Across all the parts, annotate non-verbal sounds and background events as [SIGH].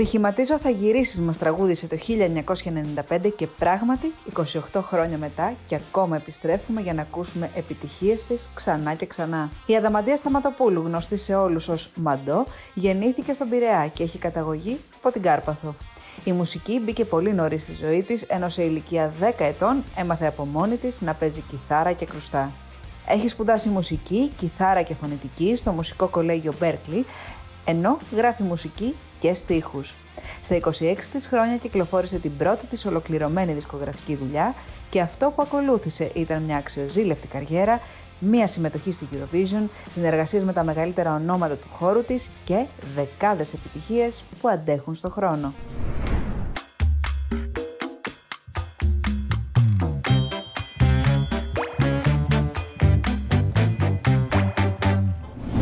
Στοιχηματίζω θα γυρίσεις μας τραγούδισε το 1995 και πράγματι 28 χρόνια μετά και ακόμα επιστρέφουμε για να ακούσουμε επιτυχίες της ξανά και ξανά. Η Αδαμαντία Σταματοπούλου, γνωστή σε όλους ως Μαντό, γεννήθηκε στον Πειραιά και έχει καταγωγή από την Κάρπαθο. Η μουσική μπήκε πολύ νωρίς στη ζωή της, ενώ σε ηλικία 10 ετών έμαθε από μόνη της να παίζει κιθάρα και κρουστά. Έχει σπουδάσει μουσική, κιθάρα και φωνητική στο Μουσικό Κολέγιο Μπέρκλι, ενώ γράφει μουσική και στίχους. Στα 26 της χρόνια κυκλοφόρησε την πρώτη της ολοκληρωμένη δισκογραφική δουλειά και αυτό που ακολούθησε ήταν μια αξιοζήλευτη καριέρα, μία συμμετοχή στη Eurovision, συνεργασίες με τα μεγαλύτερα ονόματα του χώρου της και δεκάδες επιτυχίες που αντέχουν στο χρόνο.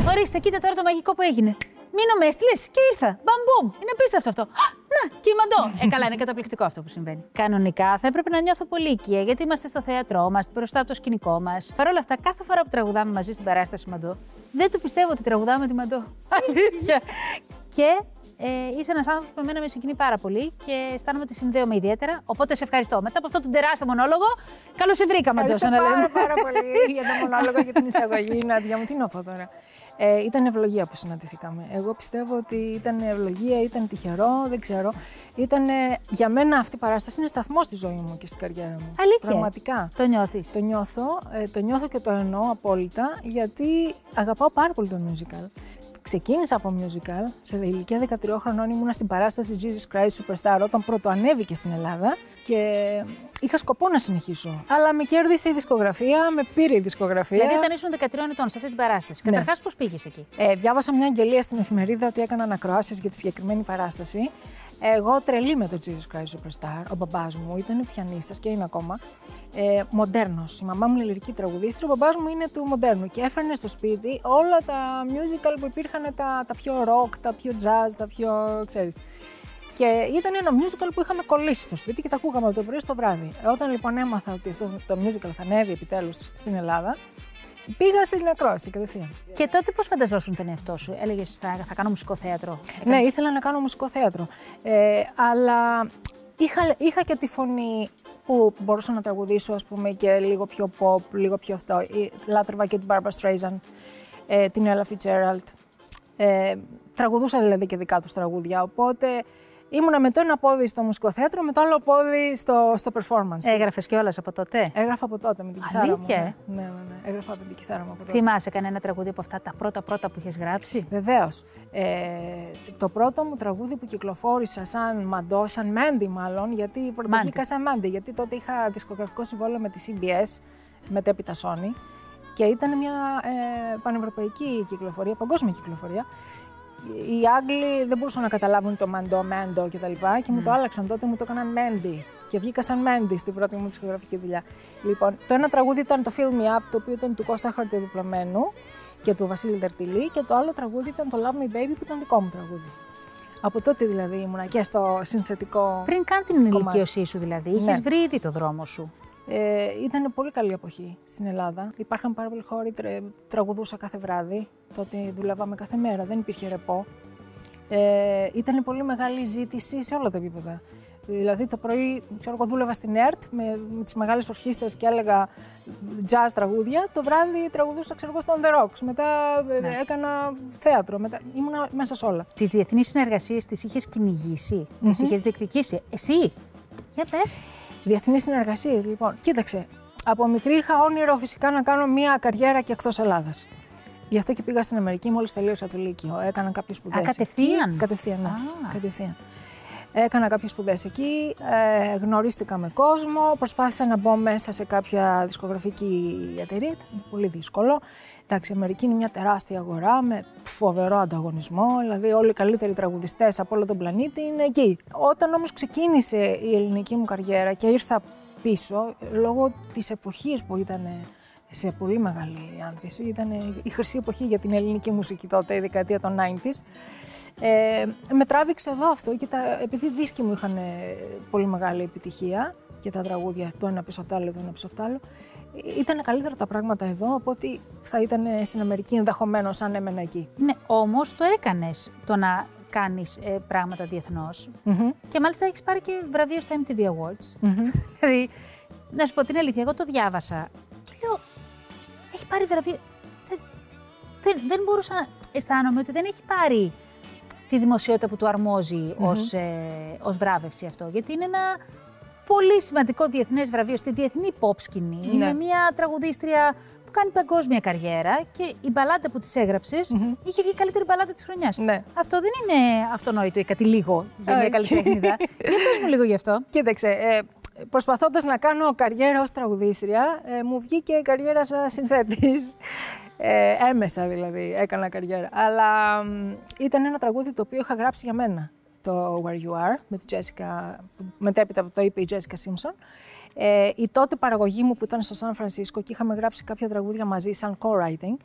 Ορίστε, κοίτα τώρα το μαγικό που έγινε. Μείνω με έστειλες και ήρθα. Μπαμ, Είναι απίστευτο αυτό. Να, και μαντώ. Ε, καλά, είναι καταπληκτικό αυτό που συμβαίνει. Κανονικά θα έπρεπε να νιώθω πολύ οικία, γιατί είμαστε στο θέατρό μας, μπροστά από το σκηνικό μας. Παρ' όλα αυτά, κάθε φορά που τραγουδάμε μαζί στην παράσταση Μαντό, δεν το πιστεύω ότι τραγουδάμε τη Μαντό. [LAUGHS] Αλήθεια. και ε, είσαι ένας άνθρωπος που εμένα με συγκινεί πάρα πολύ και αισθάνομαι ότι συνδέομαι ιδιαίτερα. Οπότε σε ευχαριστώ. Μετά από αυτό τον τεράστιο μονόλογο, καλώς σε βρήκα, Μαντό. Ευχαριστώ πάρα, πάρα πολύ για το μονόλογο και την εισαγωγή, Νάντια μου. Τι να πω τώρα. Ε, ήταν ευλογία που συναντηθήκαμε. Εγώ πιστεύω ότι ήταν ευλογία, ήταν τυχερό, δεν ξέρω. Ήταν για μένα αυτή η παράσταση είναι σταθμός στη ζωή μου και στην καριέρα μου. Αλήθεια; Πραγματικά. Το νιώθεις; Το νιώθω, ε, το νιώθω και το εννοώ απόλυτα γιατί αγαπάω πάρα πολύ το musical. Ξεκίνησα από musical, σε ηλικία 13 χρονών ήμουνα στην παράσταση Jesus Christ Superstar όταν πρώτο ανέβηκε στην Ελλάδα και είχα σκοπό να συνεχίσω. Αλλά με κέρδισε η δισκογραφία, με πήρε η δισκογραφία. Δηλαδή, όταν ήσουν 13 ετών σε αυτή την παράσταση, Ναι. καταρχάς πώς πήγες εκεί; Ε, διάβασα μια αγγελία στην εφημερίδα ότι έκαναν ακροάσεις για τη συγκεκριμένη παράσταση. Εγώ τρελή με το Jesus Christ Superstar. Ο μπαμπάς μου ήταν πιανίστας και είναι ακόμα. Ε, μοντέρνος. Η μαμά μου είναι λυρική τραγουδίστρια, ο μπαμπάς μου είναι του μοντέρνου. Και έφερνε στο σπίτι όλα τα musical που υπήρχαν, τα, τα πιο rock, τα πιο jazz, τα πιο. ξέρεις. Και ήταν ένα musical που είχαμε κολλήσει στο σπίτι και τα ακούγαμε από το πρωί στο βράδυ. Όταν λοιπόν έμαθα ότι αυτό το musical θα ανέβει επιτέλους στην Ελλάδα, πήγα στην ακρόαση κατευθείαν. Και τότε πώς φανταζόσουν τον εαυτό σου, έλεγες θα, θα κάνω μουσικό θέατρο. Ναι, ήθελα να κάνω μουσικό θέατρο. Ε, αλλά είχα, είχα και τη φωνή που μπορούσα να τραγουδήσω, ας πούμε, και λίγο πιο pop, λίγο πιο αυτό. Ε, Λάτρευα και την Barbara Streisand, ε, την Ella Fitzgerald. Ε, τραγουδούσα δηλαδή και δικά τους τραγούδια, οπότε ήμουνα με το ένα πόδι στο μουσικό θέατρο, με το άλλο πόδι στο, στο performance. Έγραφες κιόλας από τότε; Έγραφα από τότε με την κιθάρα μου. Αλήθεια, Ναι, ε; ναι, ναι, ναι. Έγραφα από την κιθάρα μου από τότε. Θυμάσαι κανένα τραγούδι από αυτά τα πρώτα πρώτα που είχες γράψει; Βεβαίως. Ε, το πρώτο μου τραγούδι που κυκλοφόρησα σαν μαντό, σαν Mandy μάλλον, γιατί πρωτοβγήκα Mandy. σαν Mandy, γιατί τότε είχα δισκογραφικό συμβόλαιο με τη CBS, μετέπειτα Sony, και ήταν μια ε, πανευρωπαϊκή κυκλοφορία, παγκόσμια κυκλοφορία. Οι Άγγλοι δεν μπορούσαν να καταλάβουν το μαντό, μέντο κτλ. Και, και μου το άλλαξαν τότε, μου το έκαναν Mandy. Και βγήκα σαν Mandy στην πρώτη μου δισκογραφική δουλειά. Λοιπόν, το ένα τραγούδι ήταν το Fill Me Up, το οποίο ήταν του Κώστα Χαρτιδιπλωμένου και του Βασίλη Δερτιλή. Και το άλλο τραγούδι ήταν το Love Me Baby, που ήταν δικό μου τραγούδι. Από τότε δηλαδή ήμουνα και στο συνθετικό. Πριν καν την κομμάτι. ηλικίωσή σου δηλαδή, είχες Ναι. βρει ήδη το δρόμο σου. Ε, ήταν πολύ καλή εποχή στην Ελλάδα. Υπάρχουν πάρα πολλοί χώροι, τρε, τραγουδούσα κάθε βράδυ. Τότε δουλεύαμε κάθε μέρα, δεν υπήρχε ρεπό. Ε, ήταν πολύ μεγάλη ζήτηση σε όλα τα επίπεδα. Δηλαδή το πρωί, ξέρω εγώ, δούλευα στην ΕΡΤ με, με τις μεγάλες ορχήστρες και έλεγα jazz τραγούδια. Το βράδυ τραγουδούσα, ξέρω εγώ, στο On The Rocks. Μετά ε, Ναι. έκανα θέατρο. Μετά, ήμουνα μέσα σε όλα. Τις διεθνείς συνεργασίες τις είχες κυνηγήσει, τις είχες διεκδικήσει. Εσύ. Για πες. Διεθνείς συνεργασίες, λοιπόν. Κοίταξε, από μικρή είχα όνειρο φυσικά να κάνω μια καριέρα και εκτός Ελλάδας. Γι' αυτό και πήγα στην Αμερική μόλις τελείωσα το Λύκειο. Έκανα κάποιες σπουδές κατευθείαν; εκεί. Κατευθείαν, ναι. Α. Κατευθείαν. Έκανα κάποιες σπουδές εκεί, ε, γνωρίστηκα με κόσμο, προσπάθησα να μπω μέσα σε κάποια δισκογραφική εταιρεία, ήταν πολύ δύσκολο. Εντάξει, η Αμερική είναι μια τεράστια αγορά με φοβερό ανταγωνισμό, δηλαδή όλοι οι καλύτεροι τραγουδιστές από όλο τον πλανήτη είναι εκεί. Όταν όμως ξεκίνησε η ελληνική μου καριέρα και ήρθα πίσω, λόγω της εποχής που ήταν σε πολύ μεγάλη άνθηση. Ήταν η χρυσή εποχή για την ελληνική μουσική τότε, η δεκαετία των 90s. Ε, με τράβηξε εδώ αυτό και τα, επειδή οι δίσκοι μου είχαν ε, πολύ μεγάλη επιτυχία και τα τραγούδια το ένα πίσω από το άλλο, το ένα πίσω από το άλλο, ήταν καλύτερα τα πράγματα εδώ από ότι θα ήταν στην Αμερική ενδεχομένως αν έμενα εκεί. Ναι, όμως το έκανες. Το να κάνεις ε, πράγματα διεθνώς. Και μάλιστα έχεις πάρει και βραβείο στα MTV Awards. [LAUGHS] δηλαδή, να σου πω την αλήθεια, εγώ το διάβασα και λέω, έχει πάρει βραβείο. Δεν, δεν, δεν μπορούσα να αισθάνομαι ότι δεν έχει πάρει τη δημοσιότητα που του αρμόζει ως, ε, ως βράβευση αυτό. Γιατί είναι ένα πολύ σημαντικό διεθνές βραβείο στη διεθνή pop σκηνή. Ναι. Είναι μια τραγουδίστρια που κάνει παγκόσμια καριέρα και η μπαλάντα που της έγραψες είχε βγει η καλύτερη μπαλάντα της χρονιάς. Ναι. Αυτό δεν είναι αυτονόητο ή κάτι λίγο για μια Όχι. καλλιτέχνηδα. [LAUGHS] Για πες μου λίγο γι' αυτό. Κοίταξε, ε, προσπαθώντας να κάνω καριέρα ως τραγουδίστρια, ε, μου βγήκε η καριέρα σαν συνθέτης. Ε, έμεσα δηλαδή έκανα καριέρα. Αλλά μ, ήταν ένα τραγούδι το οποίο είχα γράψει για μένα. Το Where You Are, με τη Jessica, που μετέπειτα το είπε η Jessica Simpson. Ε, η τότε παραγωγή μου που ήταν στο Σαν Φρανσίσκο και είχαμε γράψει κάποια τραγούδια μαζί σαν co-writing,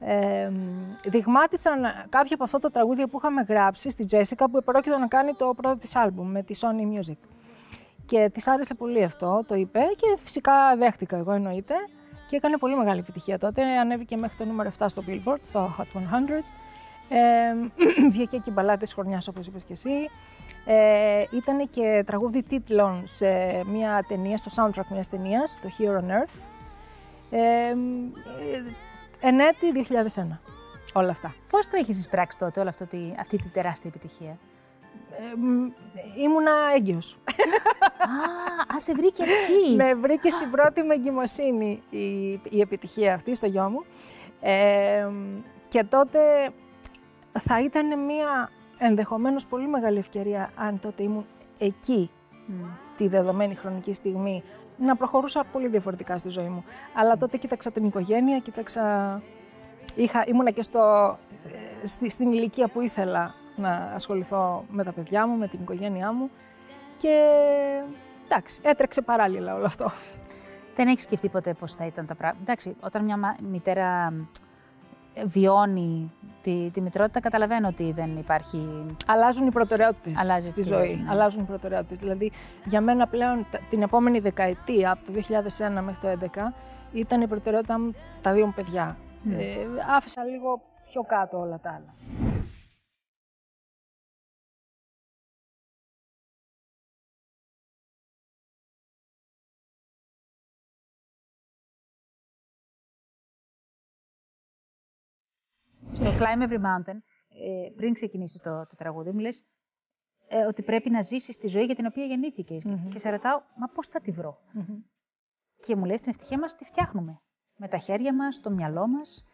ε, μ, δειγμάτισαν κάποια από αυτά τα τραγούδια που είχαμε γράψει στη Jessica που επρόκειτο να κάνει το πρώτο της άλμπουμ με τη Sony Music. Και της άρεσε πολύ αυτό, το είπε και φυσικά δέχτηκα εγώ εννοείται. Και έκανε πολύ μεγάλη επιτυχία τότε. Ανέβηκε μέχρι το νούμερο 7 στο Billboard, στο Hot 100. Ε, [CLEARS THROAT] βγήκε και η μπαλάτα της χρονιάς όπως είπες και εσύ. Ε, ήταν και τραγούδι τίτλων σε μια ταινία, στο soundtrack μιας ταινίας, το Here on Earth. Ε, ε, εν έτη 2001. Όλα αυτά. Πώς το έχεις εισπράξει τότε όλη αυτή, τη- αυτή τη τεράστια επιτυχία; Ε, μ, ήμουνα έγκυος. [LAUGHS] Α, α, σε βρήκε εκεί. Με βρήκε στην πρώτη μου εγκυμοσύνη η, η επιτυχία αυτή στο γιο μου. Ε, και τότε θα ήταν μια ενδεχομένως πολύ μεγάλη ευκαιρία αν τότε ήμουν εκεί τη δεδομένη χρονική στιγμή να προχωρούσα πολύ διαφορετικά στη ζωή μου. Αλλά τότε κοίταξα την οικογένεια, κοίταξα... Είχα, ήμουνα και στο, ε, στη, στην ηλικία που ήθελα να ασχοληθώ με τα παιδιά μου, με την οικογένειά μου και εντάξει, έτρεξε παράλληλα όλο αυτό. Δεν έχεις σκεφτεί ποτέ πώς θα ήταν τα πράγματα. Εντάξει, όταν μια μα- μητέρα ε, βιώνει τη, τη μητρότητα, καταλαβαίνω ότι δεν υπάρχει. Αλλάζουν οι προτεραιότητες Αλλάζει στη έτσι, ζωή. ναι. Αλλάζουν οι προτεραιότητες. Δηλαδή, για μένα πλέον τα- την επόμενη δεκαετία, από το 2001 μέχρι το 2011, ήταν η προτεραιότητά μου τα δύο μου παιδιά. Ε, άφησα λίγο πιο κάτω όλα τα άλλα. Climb Every Mountain, ε, πριν ξεκινήσεις το, το τραγούδι, μου λες ε, ότι πρέπει να ζήσεις τη ζωή για την οποία γεννήθηκες. Και- Και σε ρωτάω, μα πώς θα τη βρω; Και μου λες την ευτυχία μας τη φτιάχνουμε. Με τα χέρια μας, το μυαλό μας.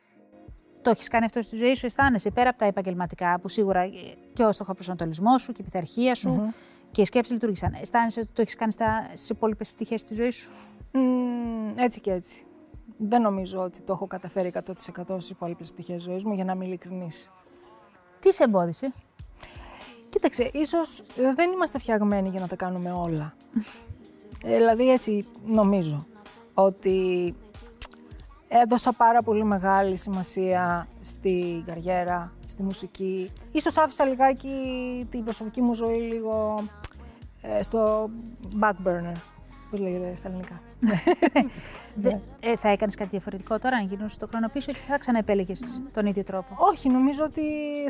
Το έχεις κάνει αυτό στη ζωή σου, αισθάνεσαι πέρα από τα επαγγελματικά, που σίγουρα ε, και ο στοχοπροσανατολισμός σου και η πειθαρχία σου και οι σκέψει λειτουργήσαν. Αισθάνεσαι ότι το έχεις κάνει στις υπόλοιπες πτυχές της ζωής σου; Μμμ, έτσι και έτσι. Δεν νομίζω ότι το έχω καταφέρει 100% στις υπόλοιπες πτυχές ζωής μου, για να είμαι ειλικρινής. Τι σε εμπόδισε; Κοίταξε, ίσως ε, δεν είμαστε φτιαγμένοι για να τα κάνουμε όλα. Ε, δηλαδή έτσι νομίζω ότι έδωσα πάρα πολύ μεγάλη σημασία στη καριέρα, στη μουσική. Ίσως άφησα λιγάκι την προσωπική μου ζωή λίγο ε, στο back burner, πώς λέγεται στα ελληνικά; [LAUGHS] Δε, ε, θα έκανες κάτι διαφορετικό τώρα, αν γυρνούσες το χρόνο πίσω, ή θα ξαναεπέλεγες τον ίδιο τρόπο; Όχι, νομίζω ότι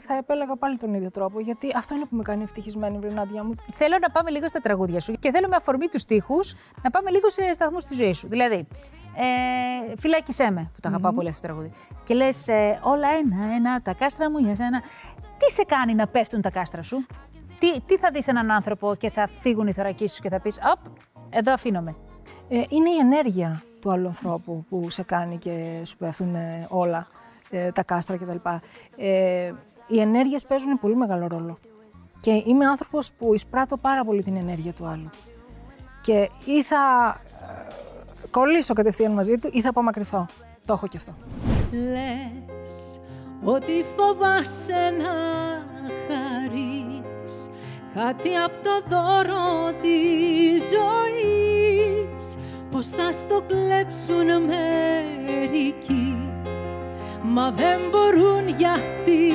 θα επέλεγα πάλι τον ίδιο τρόπο, γιατί αυτό είναι που με κάνει ευτυχισμένη, Βρυνάντια μου. Θέλω να πάμε λίγο στα τραγούδια σου και θέλω με αφορμή τους στίχους να πάμε λίγο σε σταθμούς της ζωής σου. Δηλαδή, ε, φυλάκισέ με, που το αγαπάω πολύ αυτό το τραγούδι. Και λες, ε, όλα ένα, ένα, τα κάστρα μου για σένα. Τι σε κάνει να πέφτουν τα κάστρα σου, τι, τι θα δεις έναν άνθρωπο και θα φύγουν οι θωρακίσεις σου και θα πεις, Απ, εδώ αφήνομαι. Ε, είναι η ενέργεια του άλλου ανθρώπου που σε κάνει και σου πέφτουν ε, όλα, ε, τα κάστρα κτλ. Ε, οι ενέργειες παίζουν πολύ μεγάλο ρόλο. Και είμαι άνθρωπος που εισπράττω πάρα πολύ την ενέργεια του άλλου. Και ή θα ε, κολλήσω κατευθείαν μαζί του ή θα απομακρυνθώ. Το έχω και αυτό. Λες ότι φοβάσαι να χαρείς κάτι από το δώρο της ζωής πως θα στο κλέψουν μερικοί μα δεν μπορούν γιατί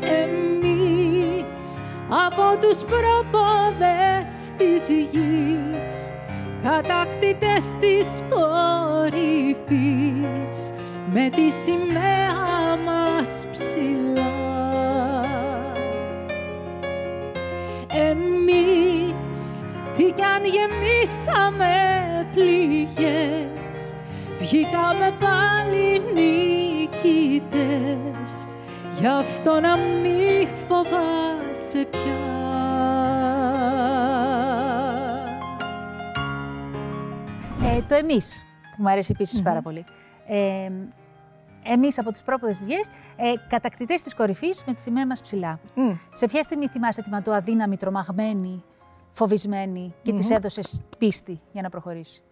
εμείς από τους προπόδες της γης κατακτητές της κορυφής με τη σημαία μας ψηλά. Εμείς τι κι αν γεμίσαμε πληγές Βγήκαμε πάλι νικητές Γι' αυτό να μη φοβάσαι πια Ε, το εμείς, που μου αρέσει επίσης πάρα πολύ. Ε, εμείς από τους πρόποδες της γης, ε, κατακτητές της κορυφής με τη σημαία μας ψηλά. Μμ. Σε ποια στιγμή θυμάσαι τη Μαντώ αδύναμη, τρομαγμένη, φοβισμένη και της έδωσες πίστη για να προχωρήσει.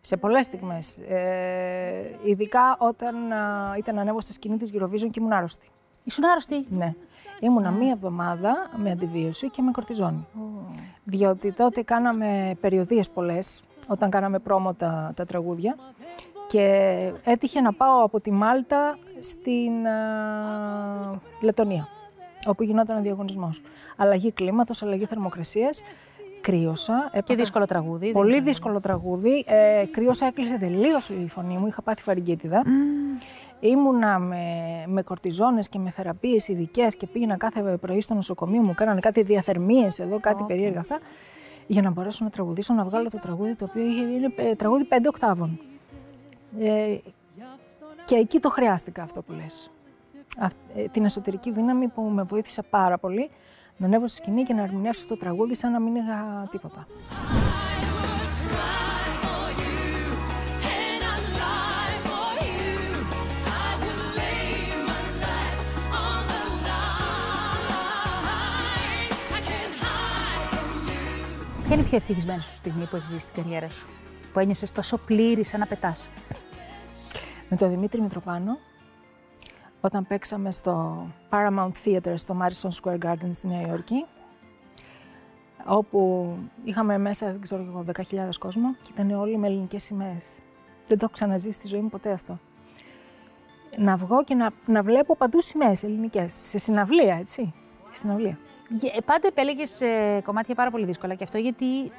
Σε πολλές στιγμές. Ε, ειδικά όταν α, ήταν ανέβω στη σκηνή της Eurovision και ήμουν άρρωστη. Ήσουν άρρωστη; Ναι. Ήμουνα μία εβδομάδα με αντιβίωση και με κορτιζόνη. Διότι τότε κάναμε περιοδίες πολλές, όταν κάναμε πρόμο τα, τα τραγούδια και έτυχε να πάω από τη Μάλτα στην α, Λετωνία, όπου γινόταν ο διαγωνισμός. Αλλαγή κλίματος, αλλαγή θερμοκρασίας, κρύωσα. Και έπαθα- δύσκολο τραγούδι. δεν Πολύ είναι. δύσκολο τραγούδι. Ε, κρύωσα, έκλεισε τελείως η φωνή μου. Είχα πάθει φαρικίτιδα. Ήμουνα με, με κορτιζόνες και με θεραπείες ειδικές και πήγαινα κάθε πρωί στο νοσοκομείο μου. Κάνανε κάτι διαθερμίες εδώ, κάτι περίεργα αυτά. Για να μπορέσω να τραγουδήσω, να βγάλω το τραγούδι το οποίο είχε- είναι ε, τραγούδι πέντε οκτάβων. Ε, και εκεί το χρειάστηκα αυτό που λες. Αυ- ε, την εσωτερική δύναμη που με βοήθησε πάρα πολύ να ανέβω στη σκηνή και να ερμηνεύσω το τραγούδι σαν να μην είχα τίποτα. Ποια είναι η πιο ευτυχισμένη σου στιγμή που έχεις ζήσει στην καριέρα σου, που ένιωσες τόσο πλήρη σαν να πετάς; με τον Δημήτρη Μητροπάνο όταν παίξαμε στο Paramount Theater στο Madison Square Garden στη Νέα Υόρκη όπου είχαμε μέσα, δεν ξέρω εγώ, 10.000 κόσμο και ήταν όλοι με ελληνικές σημαίες. Δεν το έχω ξαναζήσει στη ζωή μου ποτέ αυτό. Να βγω και να, να βλέπω παντού σημαίες ελληνικές, σε συναυλία, έτσι. Στη συναυλία. Ε, Πάντα επέλεγες κομμάτια πάρα πολύ δύσκολα και αυτό γιατί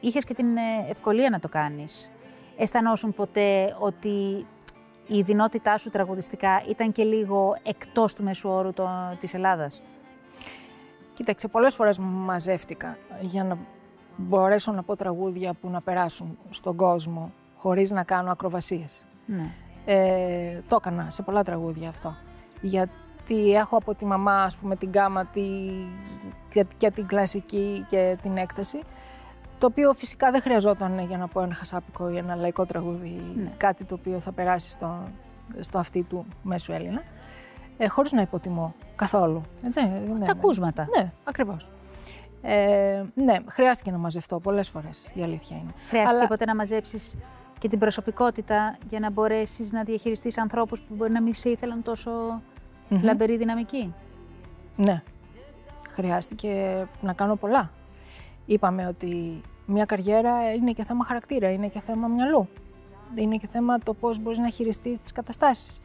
είχες και την ε, ευκολία να το κάνεις. Αισθανόσουν ποτέ ότι η δυνότητά σου τραγουδιστικά ήταν και λίγο εκτός του μέσου όρου το- της Ελλάδας; Κοίταξε, πολλές φορές μαζεύτηκα για να μπορέσω να πω τραγούδια που να περάσουν στον κόσμο χωρίς να κάνω ακροβασίες. Ναι. Ε, το έκανα σε πολλά τραγούδια αυτό. Γιατί έχω από τη μαμά, ας πούμε, την κάμα τη, και, και την κλασική και την έκταση, το οποίο φυσικά δεν χρειαζόταν για να πω ένα χασάπικο ή ένα λαϊκό τραγούδι, κάτι το οποίο θα περάσει στο, στο αυτί του μέσου Έλληνα, ε, χωρίς να υποτιμώ καθόλου. Έτσι, ναι, ναι. Τα ακούσματα. Ναι, ακριβώς. Ε, ναι, χρειάστηκε να μαζευτώ πολλές φορές, η αλήθεια είναι. Χρειάστηκε Αλλά- ποτέ να μαζέψεις και την προσωπικότητα για να μπορέσεις να διαχειριστείς ανθρώπους που μπορεί να μην σε ήθελαν τόσο λαμπερή δυναμική; Ναι. Χρειάστηκε να κάνω πολλά. Είπαμε ότι μια καριέρα είναι και θέμα χαρακτήρα, είναι και θέμα μυαλού. Είναι και θέμα το πώς μπορείς να χειριστείς τις καταστάσεις.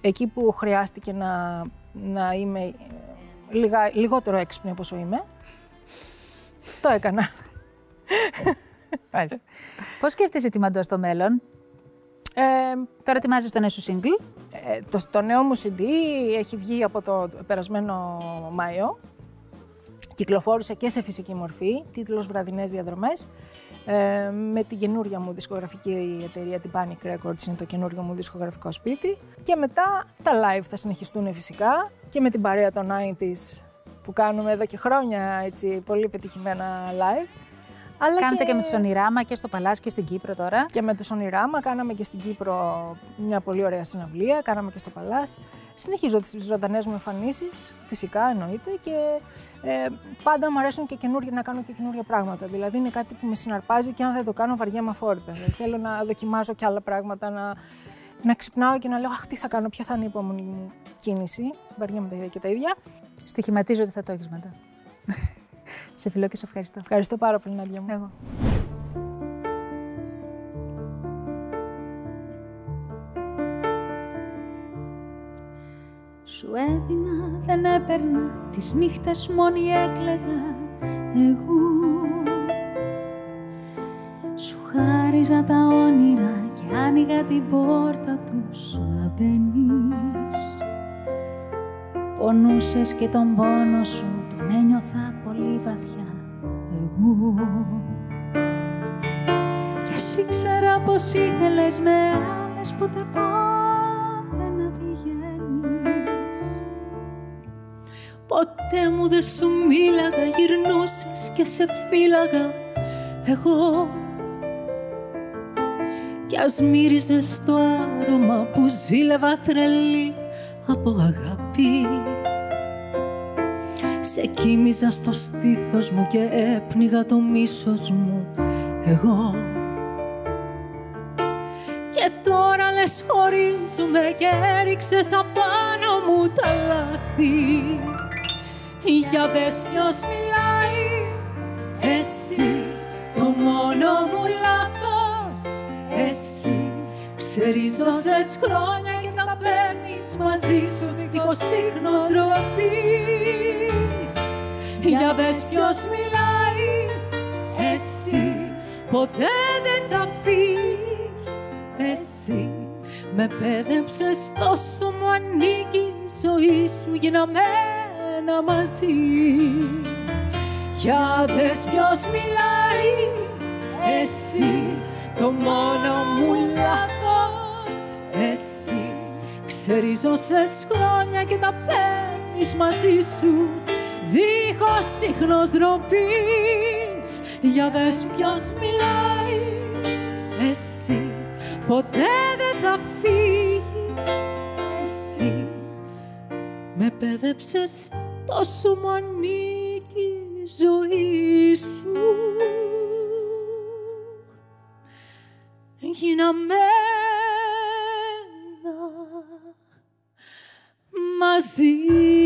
Εκεί που χρειάστηκε να, να είμαι ε, λίγα, λιγότερο έξυπνη όπως είμαι, το έκανα. Πώς σκέφτεσαι τη Μαντώ στο μέλλον; Ε, Τώρα ετοιμάζεις το νέο σου single; Ε, το, το νέο μου CD έχει βγει από το περασμένο Μάιο. Κυκλοφόρησε και σε φυσική μορφή, τίτλος «Βραδινές διαδρομές». Ε, με την καινούρια μου δισκογραφική εταιρεία, την Panic Records, είναι το καινούριο μου δισκογραφικό σπίτι. Και μετά τα live θα συνεχιστούν φυσικά και με την παρέα των 90s που κάνουμε εδώ και χρόνια έτσι, πολύ πετυχημένα live. Αλλά Κάνετε και με τους Ονειράμα και στο Παλάς και στην Κύπρο τώρα. και με το Σονιράμα κάναμε και στην Κύπρο μια πολύ ωραία συναυλία, κάναμε και στο Παλάς. Συνεχίζω τις ζωντανές μου εμφανίσεις, φυσικά εννοείται, και ε, πάντα μου αρέσουν και καινούργια, να κάνω και καινούργια πράγματα. Δηλαδή είναι κάτι που με συναρπάζει και αν δεν το κάνω βαριέμαι αφόρητα. Δηλαδή, θέλω να δοκιμάζω και άλλα πράγματα, να, να ξυπνάω και να λέω Αχ, τι θα κάνω, ποια θα είναι η επόμενη μου κίνηση. Βαριέμαι τα ίδια και τα ίδια. Στοιχηματίζω ότι θα το έχεις μετά. Σε φιλώ και σε ευχαριστώ. Ευχαριστώ πάρα πολύ, Νάντια μου. Εγώ. Σου έδινα, δεν έπαιρνα, τις νύχτες μόνη έκλαιγα εγώ Σου χάριζα τα όνειρα και άνοιγα την πόρτα τους να μπαίνεις Πονούσες και τον πόνο σου τον ένιωθα πολύ βαθιά. Εγώ. Εσύ ξέρα πως ήθελες με άλλες ποτέ πότε να πηγαίνεις. Ποτέ μου δεν σου μίλαγα, γυρνούσες και σε φύλαγα. Εγώ. Κι ας μύριζες το άρωμα που ζήλευα τρελή από αγάπη Σε κοίμιζα στο στήθος μου και έπνιγα το μίσος μου εγώ. Και τώρα λες χωρίζουμε και έριξες απάνω μου τα λάθη Για δες ποιος μιλάει εσύ το μόνο μου λάθος. Εσύ Ξέρεις όσες χρόνια και τα παίρνεις μαζί σου δίχως ίχνος ντροπής Για δες ποιος μιλάει εσύ Ποτέ δεν θα φύγεις εσύ Με πέδεψες τόσο μου ανήκει η ζωή σου γίναμένα μαζί. Για δες ποιος μιλάει εσύ το μόνο μου λάθος. Εσύ Ξέρεις όσες χρόνια και τα παίρνεις μαζί σου δίχως ίχνος ντροπής Για δες ποιος μιλάει. Εσύ Ποτέ δεν θα φύγεις. Εσύ Με πέδεψες τόσο μου ανήκει η ζωή σου. Γίναμένα μαζί.